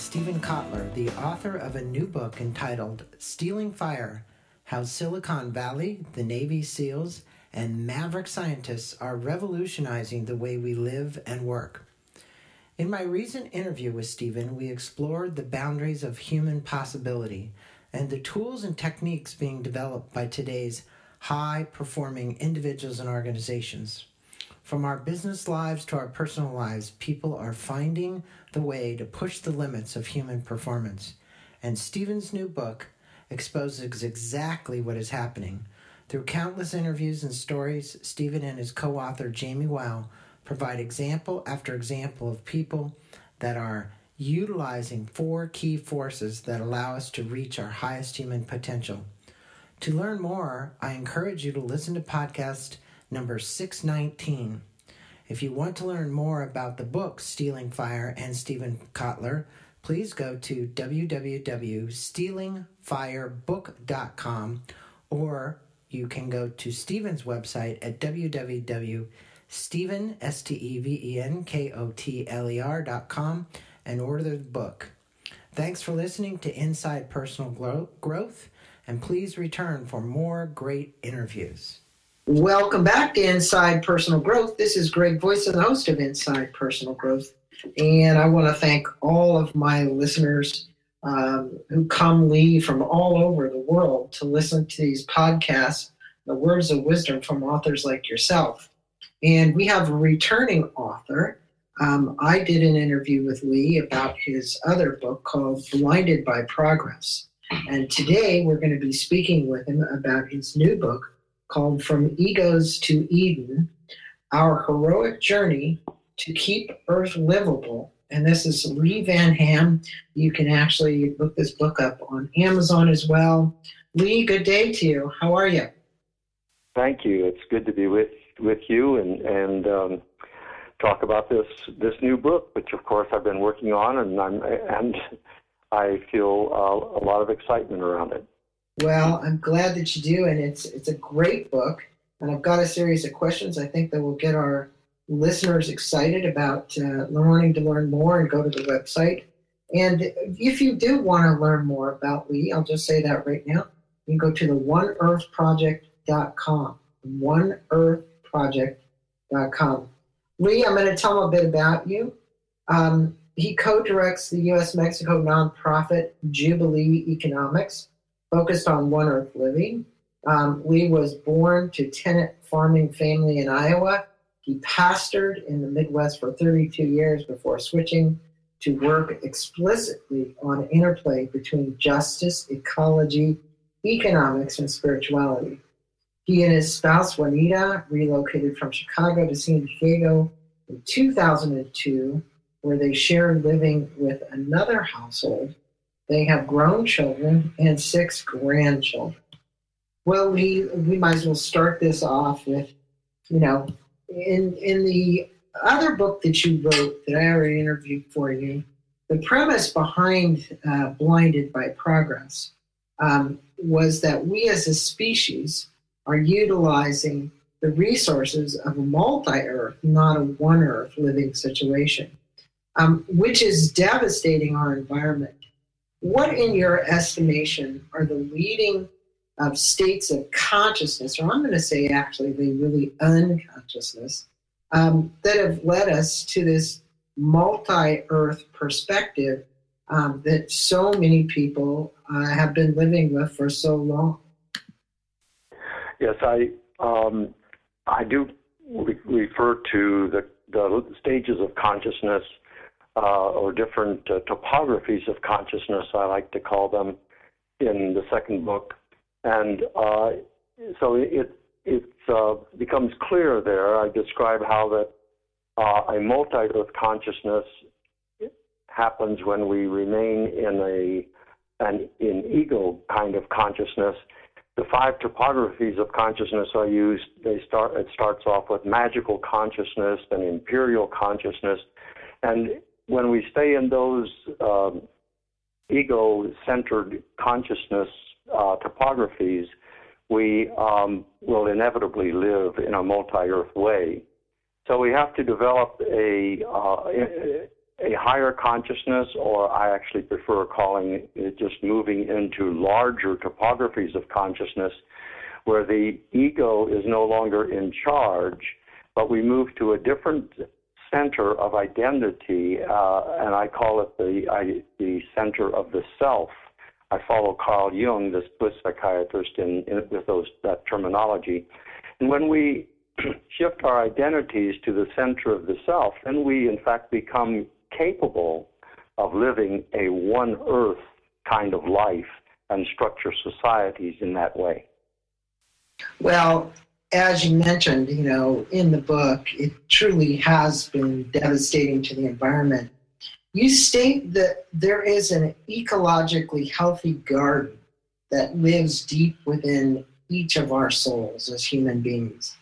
Steven Kotler, the author of a new book entitled Stealing Fire How Silicon Valley, the Navy SEALs, and Maverick Scientists Are Revolutionizing the Way We Live and Work. In my recent interview with Steven, we explored the boundaries of human possibility and the tools and techniques being developed by today's high performing individuals and organizations. From our business lives to our personal lives, people are finding the way to push the limits of human performance. And Steven's new book exposes exactly what is happening. Through countless interviews and stories, Steven and his co author Jamie Wheal provide example after example of people that are utilizing four key forces that allow us to reach our highest human potential. To learn more, I encourage you to listen to podcast number 619. If you want to learn more about the book Stealing Fire and Steven Kotler, please go to www.stealingfirebook.com or you can go to Steven's website at www.steven, S-T-E-V-E-N-K-O-T-L-E-R.com and order the book. Thanks for listening to Inside Personal Growth, and please return for more great interviews. Welcome back to Inside Personal Growth. This is Greg Voisen, the host of Inside Personal Growth. And I want to thank all of my listeners um, who come Lee from all over the world to listen to these podcasts, the words of wisdom from authors like yourself. And we have a returning author. Um, I did an interview with Lee about his other book called Blinded by Progress. And today we're going to be speaking with him about his new book called From Egos to Eden Our Heroic Journey to Keep Earth Livable. And this is Lee Van Ham. You can actually look this book up on Amazon as well. Lee, good day to you. How are you? Thank you. It's good to be with with you and and um, talk about this this new book, which of course I've been working on, and I'm and I feel uh, a lot of excitement around it. Well, I'm glad that you do, and it's it's a great book. And I've got a series of questions I think that will get our listeners excited about uh, learning to learn more and go to the website. And if you do want to learn more about Lee, I'll just say that right now. You can go to the oneearthproject.com. Oneearthproject.com. Lee, I'm going to tell him a bit about you. Um, he co directs the U.S. Mexico nonprofit Jubilee Economics focused on One Earth Living. Um, Lee was born to tenant farming family in Iowa. He pastored in the Midwest for 32 years before switching to work explicitly on interplay between justice, ecology, economics, and spirituality. He and his spouse Juanita relocated from Chicago to San Diego in 2002, where they shared living with another household they have grown children and six grandchildren. Well, we we might as well start this off with, you know, in in the other book that you wrote that I already interviewed for you, the premise behind uh, Blinded by Progress um, was that we as a species are utilizing the resources of a multi-Earth, not a one-Earth living situation, um, which is devastating our environment what, in your estimation, are the leading uh, states of consciousness, or I'm going to say actually the really unconsciousness, um, that have led us to this multi earth perspective um, that so many people uh, have been living with for so long? Yes, I, um, I do re- refer to the, the stages of consciousness uh, or different uh, topographies of consciousness, I like to call them, in the second book. And uh, so it it uh, becomes clear there. I describe how that uh, a multi-earth consciousness happens when we remain in a an in ego kind of consciousness. The five topographies of consciousness are used. They start. It starts off with magical consciousness, then imperial consciousness, and when we stay in those um, ego-centered consciousness uh, topographies, we um, will inevitably live in a multi-earth way. So we have to develop a uh, a higher consciousness, or I actually prefer calling it just moving into larger topographies of consciousness where the ego is no longer in charge, but we move to a different center of identity, uh, and I call it the, I, the center of the self. I follow Carl Jung, the Swiss psychiatrist, in, in, with those, that terminology. And when we shift our identities to the center of the self, then we in fact become capable of living a one earth kind of life and structure societies in that way. Well, as you mentioned, you know, in the book, it truly has been devastating to the environment. You state that there is an ecologically healthy garden that lives deep within each of our souls as human beings.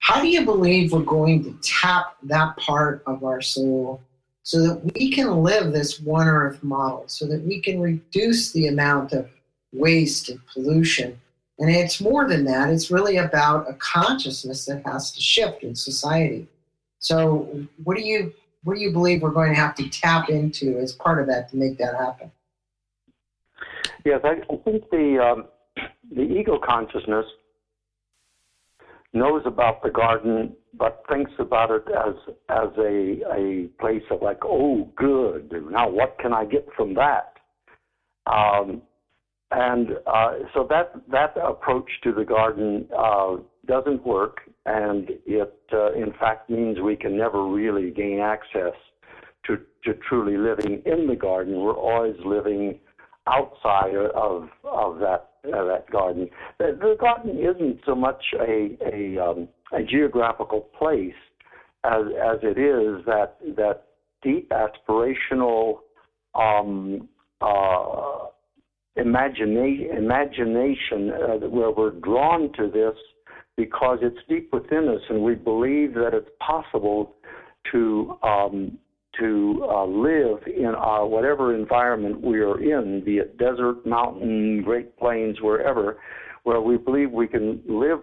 How do you believe we're going to tap that part of our soul so that we can live this one earth model, so that we can reduce the amount of waste and pollution? And it's more than that, it's really about a consciousness that has to shift in society. So, what do you what do you believe we're going to have to tap into as part of that to make that happen? Yes, I think the um, the ego consciousness knows about the garden, but thinks about it as as a a place of like, oh, good. Now, what can I get from that? Um, and uh, so that that approach to the garden uh, doesn't work, and it uh, in fact means we can never really gain access to to truly living in the garden. We're always living outside of of that uh, that garden. The, the, garden isn't so much a a, um, a geographical place as as it is that that deep aspirational um, uh, imagination, imagination uh, where we're drawn to this because it's deep within us, and we believe that it's possible to um, to uh, live in our whatever environment we are in, be it desert, mountain, great plains, wherever, where we believe we can live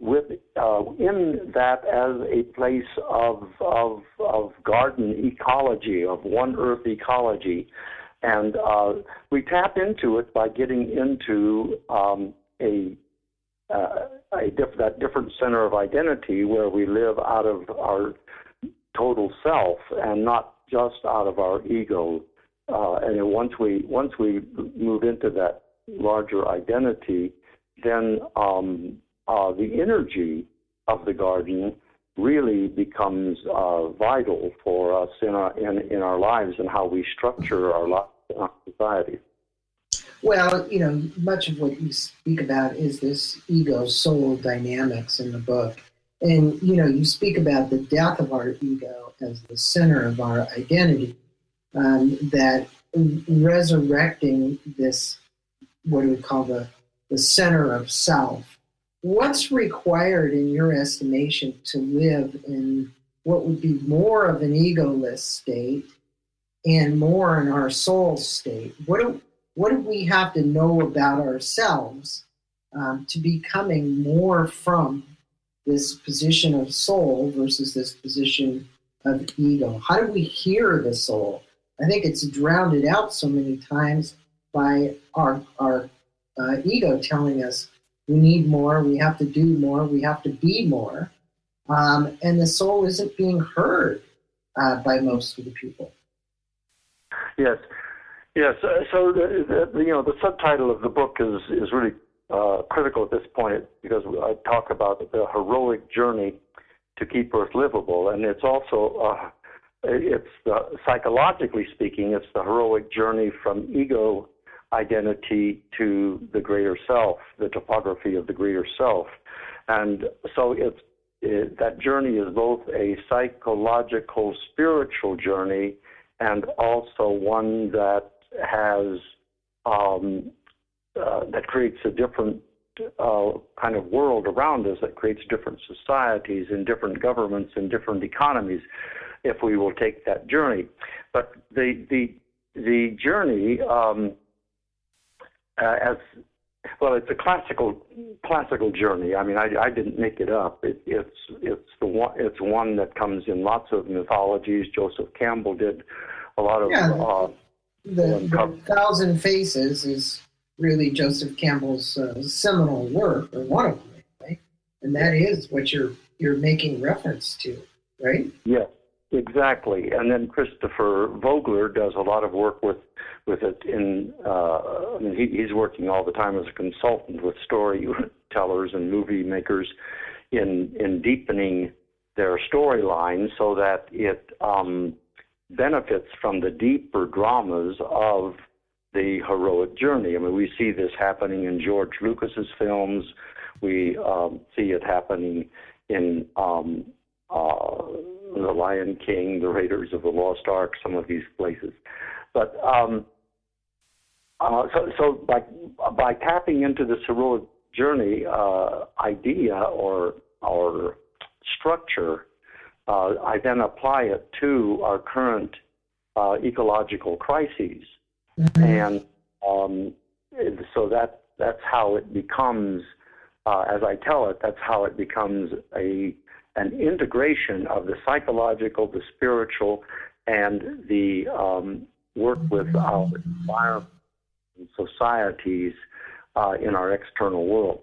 with uh, in that as a place of of of garden ecology, of one earth ecology, and uh, we tap into it by getting into um, a uh, a diff- that different center of identity where we live out of our total self and not just out of our ego. Uh, and once we once we move into that larger identity, then um, uh, the energy of the garden really becomes uh, vital for us in our in, in our lives and how we structure our lives our society. Well, you know, much of what you speak about is this ego soul dynamics in the book. And, you know, you speak about the death of our ego as the center of our identity, um, that resurrecting this, what do we call the, the center of self. What's required, in your estimation, to live in what would be more of an egoless state and more in our soul state? What do, what do we have to know about ourselves um, to becoming more from this position of soul versus this position of ego? How do we hear the soul? I think it's drowned out so many times by our, our uh, ego telling us we need more, we have to do more, we have to be more. Um, and the soul isn't being heard uh, by most of the people. Yes, yes. Uh, so the, the, you know the subtitle of the book is is really uh, critical at this point because I talk about the heroic journey to keep Earth livable, and it's also uh, it's the, psychologically speaking, it's the heroic journey from ego identity to the greater self, the topography of the greater self, and so it's it, that journey is both a psychological, spiritual journey, and also one that has um, uh, that creates a different uh, kind of world around us that creates different societies and different governments and different economies if we will take that journey. But the the the journey um, uh, as well, it's a classical classical journey. I mean, I, I didn't make it up. It, it's it's the one it's one that comes in lots of mythologies. Joseph Campbell did a lot of. Yeah, uh, the, the Thousand Faces is really Joseph Campbell's uh, seminal work, or one of them, right? And that is what you're you're making reference to, right? Yes, exactly. And then Christopher Vogler does a lot of work with with it. In uh, I mean, he, he's working all the time as a consultant with storytellers and movie makers in in deepening their storyline so that it um, benefits from the deeper dramas of the heroic journey. I mean, we see this happening in George Lucas's films. We um, see it happening in um, uh, The Lion King, The Raiders of the Lost Ark, some of these places. But um, uh, so, so by by tapping into this heroic journey uh, idea or or structure, uh, I then apply it to our current uh, ecological crises, mm-hmm. and um, so that that's how it becomes. Uh, as I tell it, that's how it becomes a an integration of the psychological, the spiritual, and the um, work with our environment and societies uh, in our external world.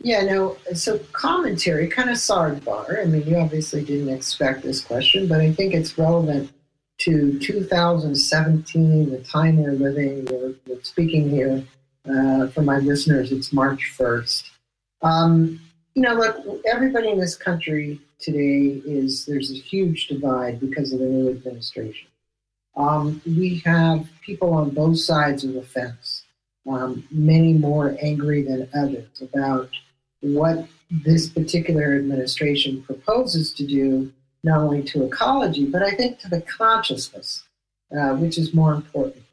Yeah, no, so commentary, kind of sidebar. I mean, you obviously didn't expect this question, but I think it's relevant to 2017, the time we're living. We're, we're speaking here uh, for my listeners, it's March 1st. Um, you know, look, everybody in this country today is there's a huge divide because of the new administration. Um, we have people on both sides of the fence, um, many more angry than others about what this particular administration proposes to do, not only to ecology, but I think to the consciousness, uh, which is more important.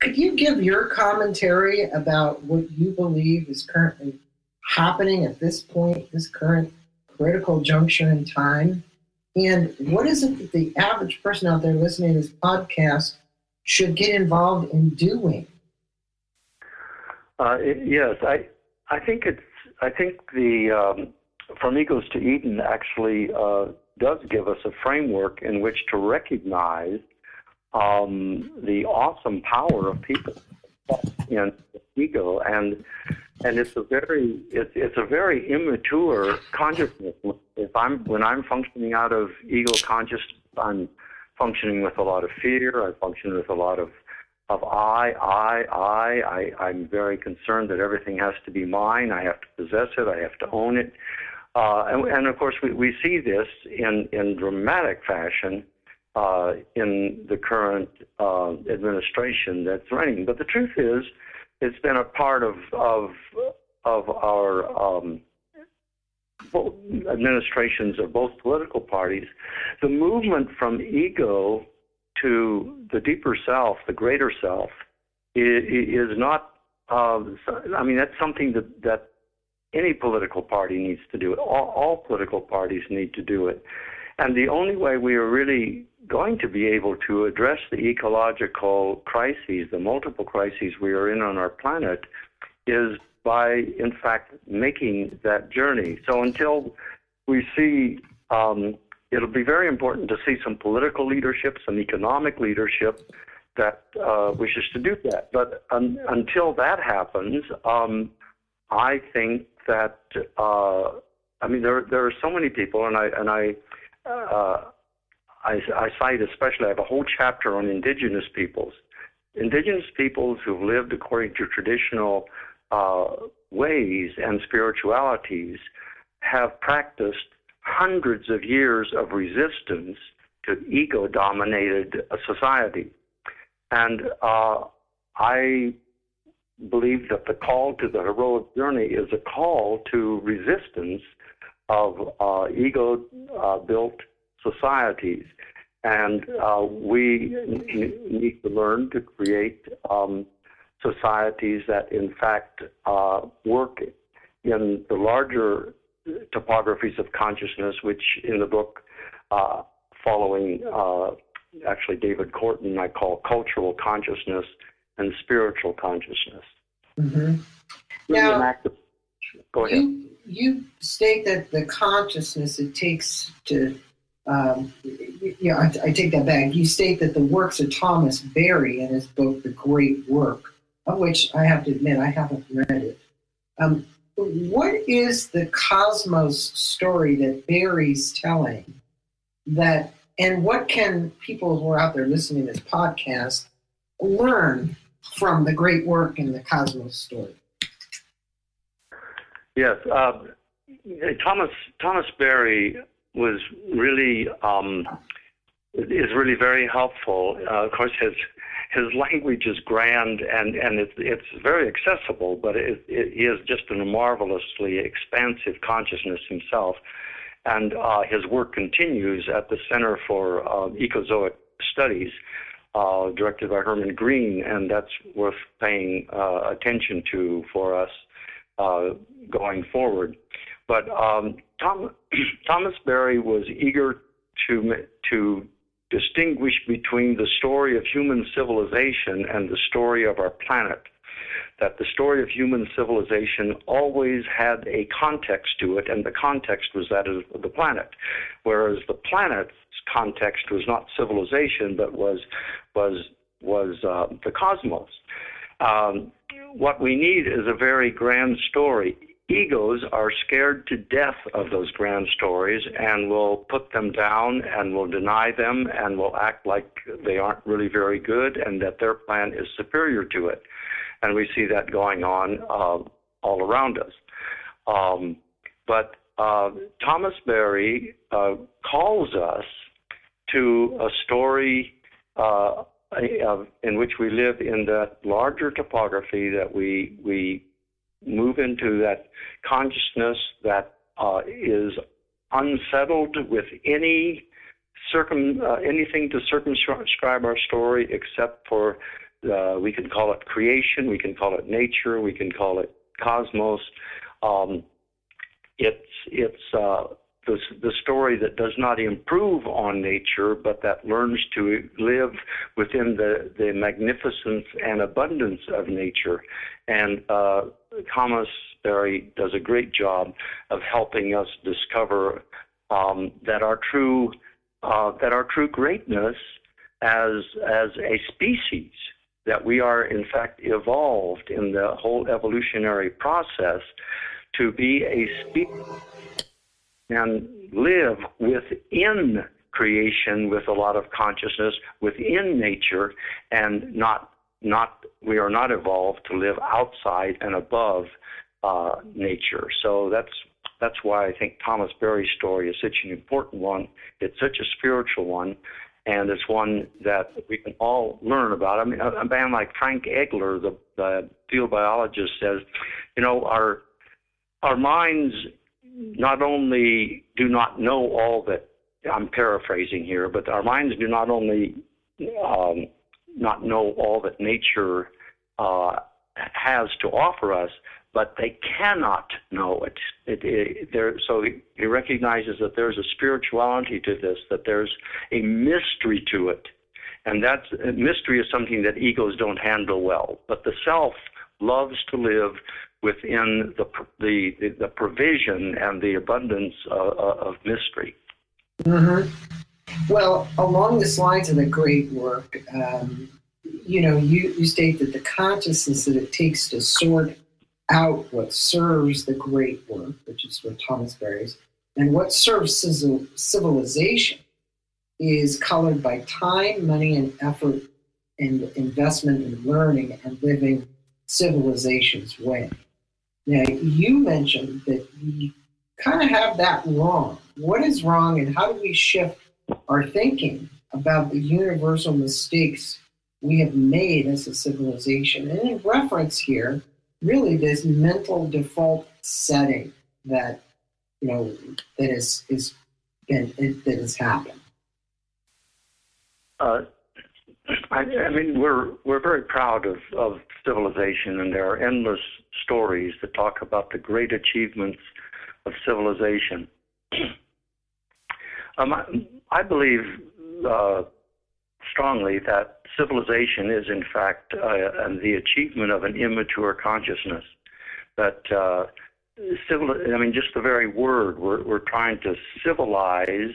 Could you give your commentary about what you believe is currently happening at this point, this current critical juncture in time? And what is it that the average person out there listening to this podcast should get involved in doing? Uh, it, yes, I I think it's I think the um, From Egos to Eden actually uh, does give us a framework in which to recognize um, the awesome power of people in ego and and it's a very it's, it's a very immature consciousness if i'm when i'm functioning out of ego consciousness i'm functioning with a lot of fear i function with a lot of of I, I, I, I, I'm very concerned that everything has to be mine. I have to possess it. I have to own it. Uh, and, and, of course, we, we see this in, in dramatic fashion uh, in the current uh, administration that's running. But the truth is, it's been a part of of of our um, administrations of both political parties. The movement from ego to the deeper self, the greater self, is, not. Uh, I mean, that's something that that any political party needs to do. All, all political parties need to do it. And the only way we are really going to be able to address the ecological crises, the multiple crises we are in on our planet, is by, in fact, making that journey. So until we see, um, it'll be very important to see some political leadership, some economic leadership that uh, wishes to do that. But un- until that happens, um, I think that uh, I mean there there are so many people, and I and I uh, I, I cite especially, I have a whole chapter on indigenous peoples. Indigenous peoples who've lived according to traditional uh, ways and spiritualities have practiced hundreds of years of resistance to ego dominated society. And uh, I believe that the call to the heroic journey is a call to resistance of uh, ego uh, built societies. And uh, we need to learn to create um, societies that, in fact, uh, work in the larger topographies of consciousness, which in the book, uh, following uh, actually David Korten, I call cultural consciousness and spiritual consciousness. Mm-hmm. Now, go ahead. You, you state that the consciousness it takes to um, yeah, I, I, take that back. You state that the works of Thomas Berry in his book, The Great Work, of which I have to admit I haven't read it. Um, what is the cosmos story that Berry's telling that, and what can people who are out there listening to this podcast learn from the great work in the cosmos story? Yes, uh, Thomas Thomas Berry was really um, is really very helpful. Uh, of course, his his language is grand and and it's it's very accessible, but it, it, he is just a marvelously expansive consciousness himself. And uh, his work continues at the Center for uh, Ecozoic Studies, uh, directed by Herman Greene, and that's worth paying uh, attention to for us uh, going forward. But um, Tom, Thomas Berry was eager to to distinguish between the story of human civilization and the story of our planet. That the story of human civilization always had a context to it, and the context was that of the planet, whereas the planet's context was not civilization, but was was was uh, the cosmos. Um, what we need is a very grand story egos are scared to death of those grand stories and will put them down and will deny them and will act like they aren't really very good and that their plan is superior to it. And we see that going on uh, all around us. Um, but uh, Thomas Berry uh, calls us to a story uh, in which we live in that larger topography that we we move into that consciousness that uh, is unsettled with any circum uh, anything to circumscribe our story except for uh, we can call it creation, we can call it nature, we can call it cosmos. Um, it's it's uh, the, the story that does not improve on nature, but that learns to live within the, the magnificence and abundance of nature. And uh, Thomas Berry does a great job of helping us discover um, that our true uh, that our true greatness as as a species that we are in fact evolved in the whole evolutionary process to be a species and live within creation with a lot of consciousness within nature and not not we are not evolved to live outside and above uh, nature. So that's that's why I think Thomas Berry's story is such an important one. It's such a spiritual one, and it's one that we can all learn about. I mean, a, man like Frank Egler, the, the field biologist, says, you know, our our minds not only do not know all that I'm paraphrasing here, but our minds do not only um, not know all that nature uh, has to offer us, but they cannot know it. it, it there, so he, recognizes that there's a spirituality to this, that there's a mystery to it, and that mystery is something that egos don't handle well. But the self loves to live within the the, the provision and the abundance of, of mystery. Mm-hmm. Well, along the lines of the great work, um, you know, you, you state that the consciousness that it takes to sort out what serves the great work, which is what Thomas Berry's, and what serves civilization is colored by time, money, and effort and investment in learning and living civilization's way. Now, you mentioned that we kind of have that wrong. What is wrong, and how do we shift our thinking about the universal mistakes we have made as a civilization? And in reference here, really, this mental default setting that you know that is is been that has happened. Uh, I, I mean, we're we're very proud of, of civilization, and there are endless stories that talk about the great achievements of civilization. um, I, I, believe uh, strongly that civilization is, in fact, uh, the achievement of an immature consciousness. That uh, civil, I mean, just the very word, we're, we're trying to civilize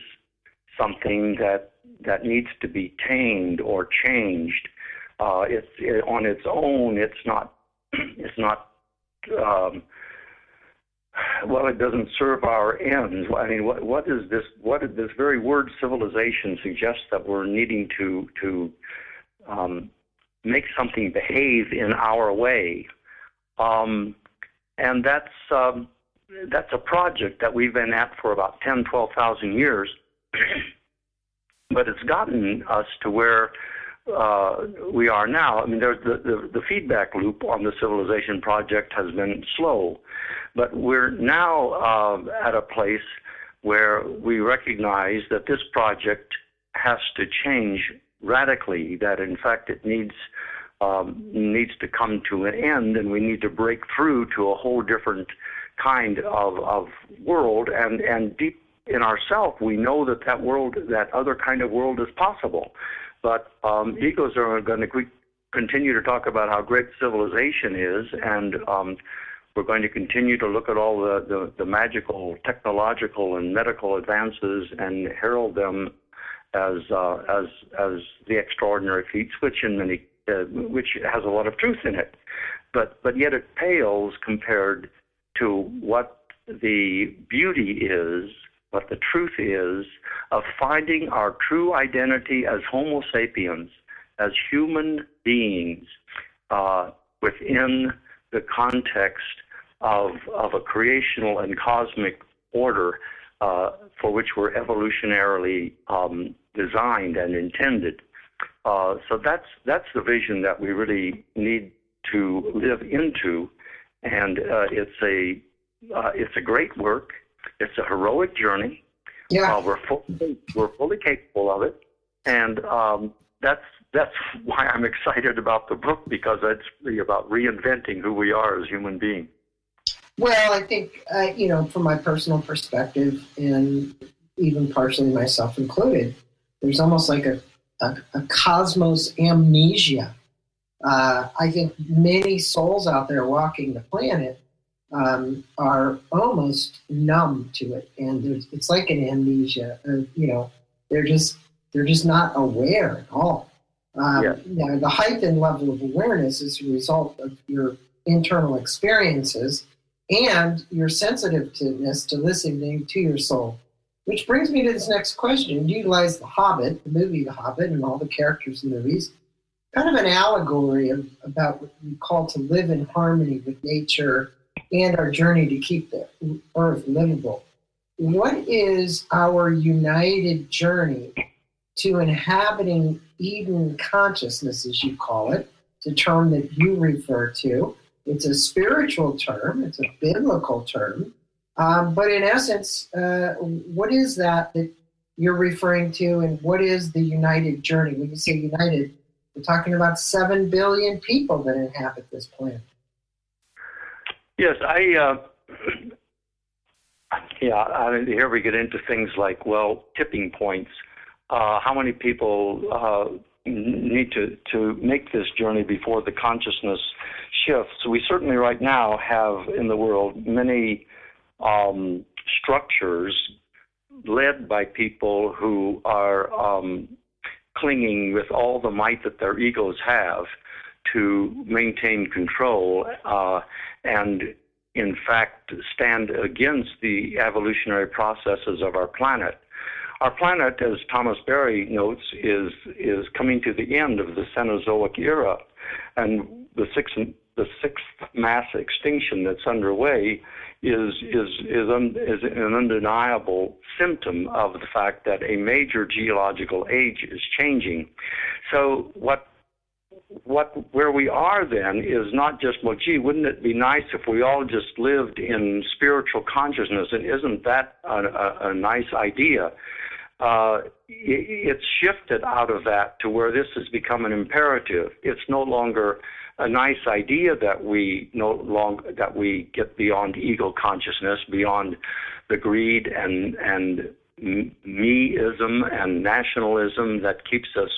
something that that needs to be tamed or changed. Uh, it's it, on its own. It's not. It's not. Um, well, it doesn't serve our ends. I mean, what what is this? What is this very word civilization suggests that we're needing to to um, make something behave in our way, um, and that's um, that's a project that we've been at for about 10, 12,000 years, but it's gotten us to where uh, we are now. I mean, the, the, the feedback loop on the civilization project has been slow, but we're now uh, at a place where we recognize that this project has to change radically. That in fact it needs um, needs to come to an end, and we need to break through to a whole different kind of, of world. And and deep in ourself, we know that that world, that other kind of world, is possible. But um, egos are going to continue to talk about how great civilization is, and um, we're going to continue to look at all the, the, the, magical, technological, and medical advances and herald them as uh, as as the extraordinary feats, which in many uh, which has a lot of truth in it, but but yet it pales compared to what the beauty is what the truth is of finding our true identity as Homo sapiens, as human beings, uh, within the context of, of a creational and cosmic order uh, for which we're evolutionarily um, designed and intended. Uh, so that's that's the vision that we really need to live into, and uh, it's a uh, it's a great work. It's a heroic journey. Yeah, uh, we're fully, we're fully capable of it, and um, that's that's why I'm excited about the book because it's really about reinventing who we are as human beings. Well, I think uh, you know, from my personal perspective, and even partially myself included, there's almost like a a, a cosmos amnesia. Uh, I think many souls out there walking the planet um, are almost numb to it, and it's like an amnesia. Uh, you know, they're just they're just not aware at all. Um, yeah. you know, the heightened level of awareness is a result of your internal experiences and your sensitiveness to listening to your soul. Which brings me to this next question. You utilize The Hobbit, the movie The Hobbit, and all the characters in the movies, kind of an allegory of, about what we call to live in harmony with nature and our journey to keep the earth livable. What is our united journey to inhabiting Eden consciousness, as you call it, the term that you refer to? It's a spiritual term, it's a biblical term. Um, but in essence, uh, what is that that you're referring to, and what is the united journey? When you say united, we're talking about 7 billion people that inhabit this planet. Yes, I. Uh, yeah, I mean, here we get into things like well, tipping points. Uh, how many people uh, need to to make this journey before the consciousness shifts? We certainly right now have in the world many um, structures led by people who are um, clinging with all the might that their egos have to maintain control uh, and, in fact, stand against the evolutionary processes of our planet. Our planet, as Thomas Berry notes, is is coming to the end of the Cenozoic era, and the sixth the sixth mass extinction that's underway is is is, un, is an undeniable symptom of the fact that a major geological age is changing. So what what where we are then is not just well gee wouldn't it be nice if we all just lived in spiritual consciousness? And isn't that a, a, a nice idea? Uh, it, it's shifted out of that to where this has become an imperative. It's no longer a nice idea that we no longer that we get beyond ego consciousness beyond the greed and and meism and nationalism that keeps us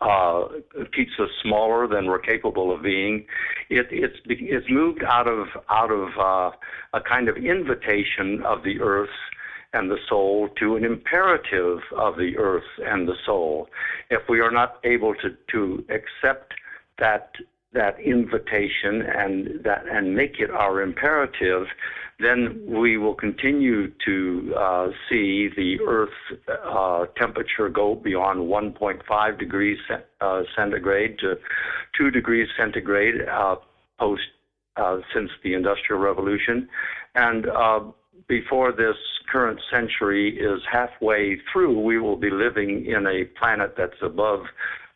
uh, keeps us smaller than we're capable of being. It, it's it's moved out of out of uh, a kind of invitation of the earth and the soul to an imperative of the earth and the soul. If we are not able to to accept that that invitation and that and make it our imperative, then we will continue to uh, see the Earth's uh, temperature go beyond 1.5 degrees uh, centigrade to 2 degrees centigrade uh, post uh, since the Industrial Revolution, and uh, before this current century is halfway through, we will be living in a planet that's above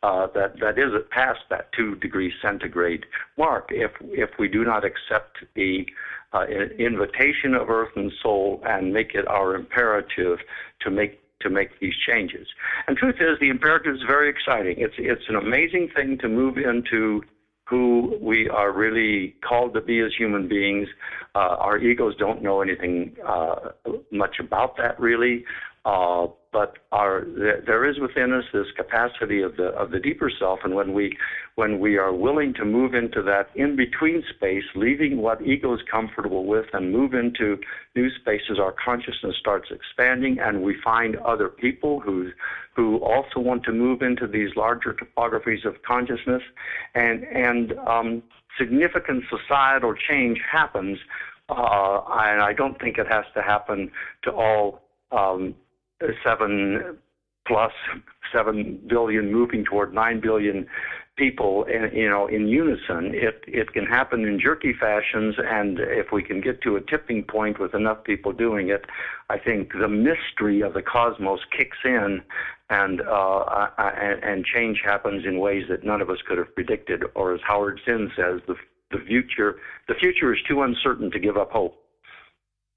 uh, that that is past that two degree centigrade mark. If if we do not accept the uh, invitation of earth and soul and make it our imperative to make to make these changes. And truth is, the imperative is very exciting. It's it's an amazing thing to move into who we are really called to be as human beings. Uh, our egos don't know anything uh, much about that really. Uh, but our there is within us this capacity of the of the deeper self, and when we when we are willing to move into that in between space, leaving what ego is comfortable with, and move into new spaces, our consciousness starts expanding, and we find other people who who also want to move into these larger topographies of consciousness, and and um, significant societal change happens. Uh, and I don't think it has to happen to all um, seven plus seven billion moving toward nine billion people in, you know in unison. It it can happen in jerky fashions and if we can get to a tipping point with enough people doing it i think the mystery of the cosmos kicks in and uh, and, and change happens in ways that none of us could have predicted or as howard zinn says the the future the future is too uncertain to give up hope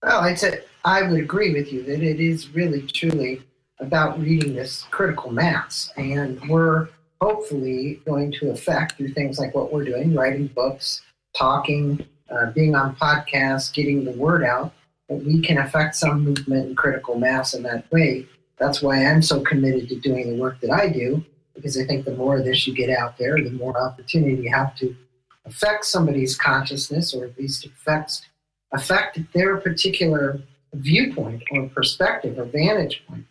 well, I'd say I would agree with you that it is really truly about reading this critical mass, and we're hopefully going to affect through things like what we're doing, writing books, talking, uh, being on podcasts, getting the word out, that we can affect some movement and critical mass in that way. That's why I'm so committed to doing the work that I do, because I think the more of this you get out there, the more opportunity you have to affect somebody's consciousness, or at least affect affect their particular viewpoint or perspective or vantage point.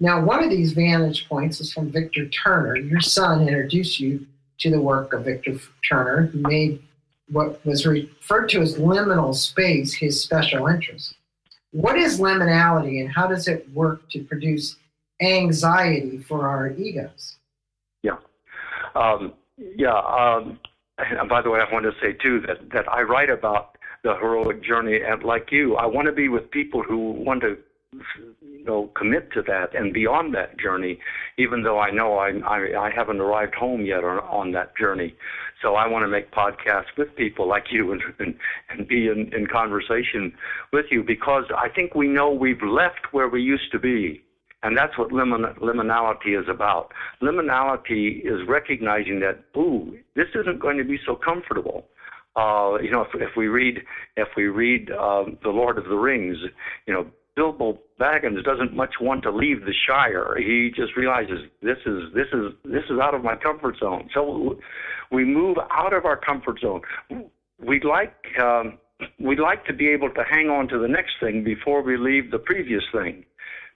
Now, one of these vantage points is from Victor Turner. Your son introduced you to the work of Victor Turner, who made what was referred to as liminal space his special interest. What is liminality and how does it work to produce anxiety for our egos? Yeah. Um, yeah. Um, and by the way, I want to say too that, that I write about the heroic journey. And like you, I want to be with people who want to, you know, commit to that and be on that journey, even though I know I I, I haven't arrived home yet on, on that journey. So I want to make podcasts with people like you and and, and be in, in conversation with you because I think we know we've left where we used to be. And that's what limin- liminality is about. Liminality is recognizing that, ooh, this isn't going to be so comfortable uh, you know, if, if we read if we read um, the Lord of the Rings, you know, Bilbo Baggins doesn't much want to leave the Shire. He just realizes this is this is this is out of my comfort zone. So we move out of our comfort zone. We'd like um, we'd like to be able to hang on to the next thing before we leave the previous thing,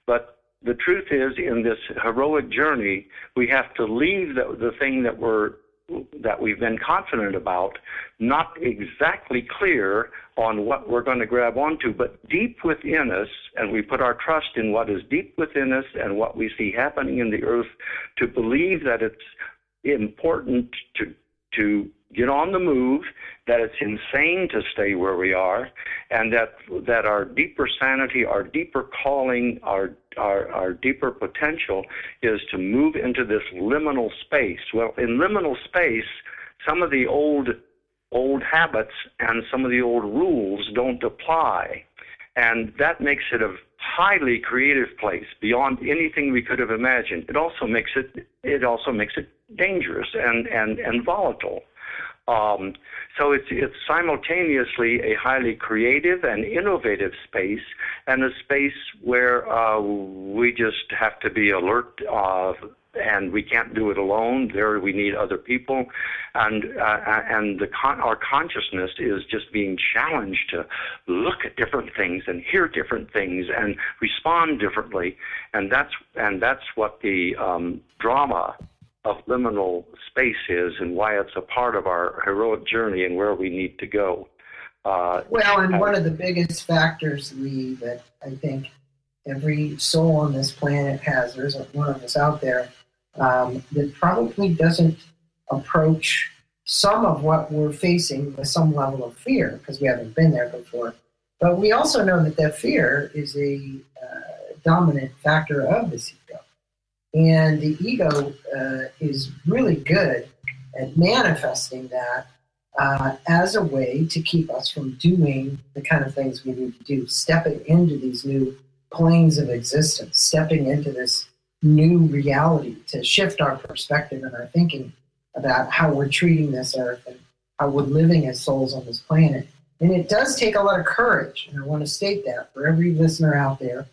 but the truth is, in this heroic journey, we have to leave the, the thing that we're that we've been confident about, not exactly clear on what we're going to grab onto, but deep within us, and we put our trust in what is deep within us and what we see happening in the earth to believe that it's important to to get on the move, that it's insane to stay where we are, and that that our deeper sanity, our deeper calling, our our, our deeper potential is to move into this liminal space. Well, in liminal space, some of the old old habits and some of the old rules don't apply. And that makes it a highly creative place beyond anything we could have imagined. It also makes it it also makes it dangerous and, and, and volatile. Um, so it's, it's simultaneously a highly creative and innovative space, and a space where uh, we just have to be alert uh, and we can't do it alone. There, we need other people, and uh, and the con- our consciousness is just being challenged to look at different things and hear different things and respond differently, and that's and that's what the um, drama of liminal space is, and why it's a part of our heroic journey and where we need to go. Uh, well, and one of the biggest factors, Lee, that I think every soul on this planet has, there isn't one of us out there um, that probably doesn't approach some of what we're facing with some level of fear because we haven't been there before. But we also know that that fear is a uh, dominant factor of this. And the ego uh, is really good at manifesting that uh, as a way to keep us from doing the kind of things we need to do, stepping into these new planes of existence, stepping into this new reality to shift our perspective and our thinking about how we're treating this earth and how we're living as souls on this planet. And it does take a lot of courage, and I want to state that for every listener out there.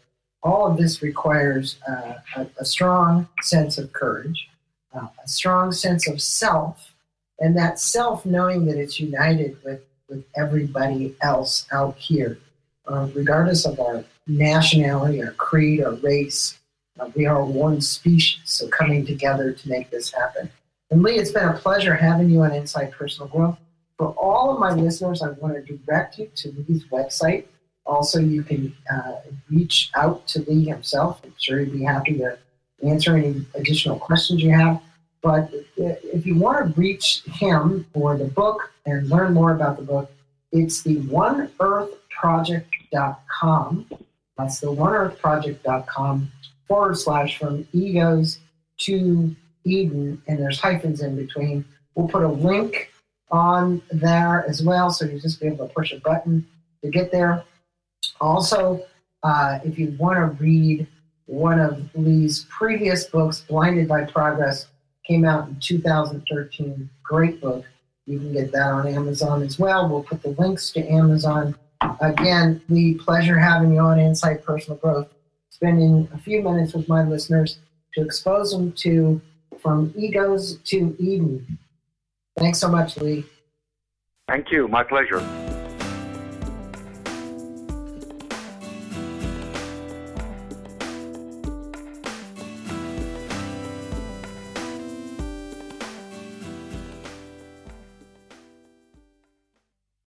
All of this requires uh, a, a, strong sense of courage, uh, a strong sense of self, and that self knowing that it's united with, with everybody else out here, uh, regardless of our nationality, our creed, our race, uh, we are one species, so coming together to make this happen. And Lee, it's been a pleasure having you on Inside Personal Growth. For all of my listeners, I want to direct you to Lee's website. Also, you can uh, reach out to Lee himself. I'm sure he'd be happy to answer any additional questions you have. But if you want to reach him for the book and learn more about the book, it's the oneearthproject.com. That's the oneearthproject.com forward slash from egos to Eden, and there's hyphens in between. We'll put a link on there as well, so you just be able to push a button to get there. Also, uh, if you want to read one of Lee's previous books, Blinded by Progress, came out in 2013. Great book. You can get that on Amazon as well. We'll put the links to Amazon. Again, Lee, pleasure having you on Inside Personal Growth spending a few minutes with my listeners to expose them to From Egos to Eden. Thanks so much, Lee. Thank you. My pleasure.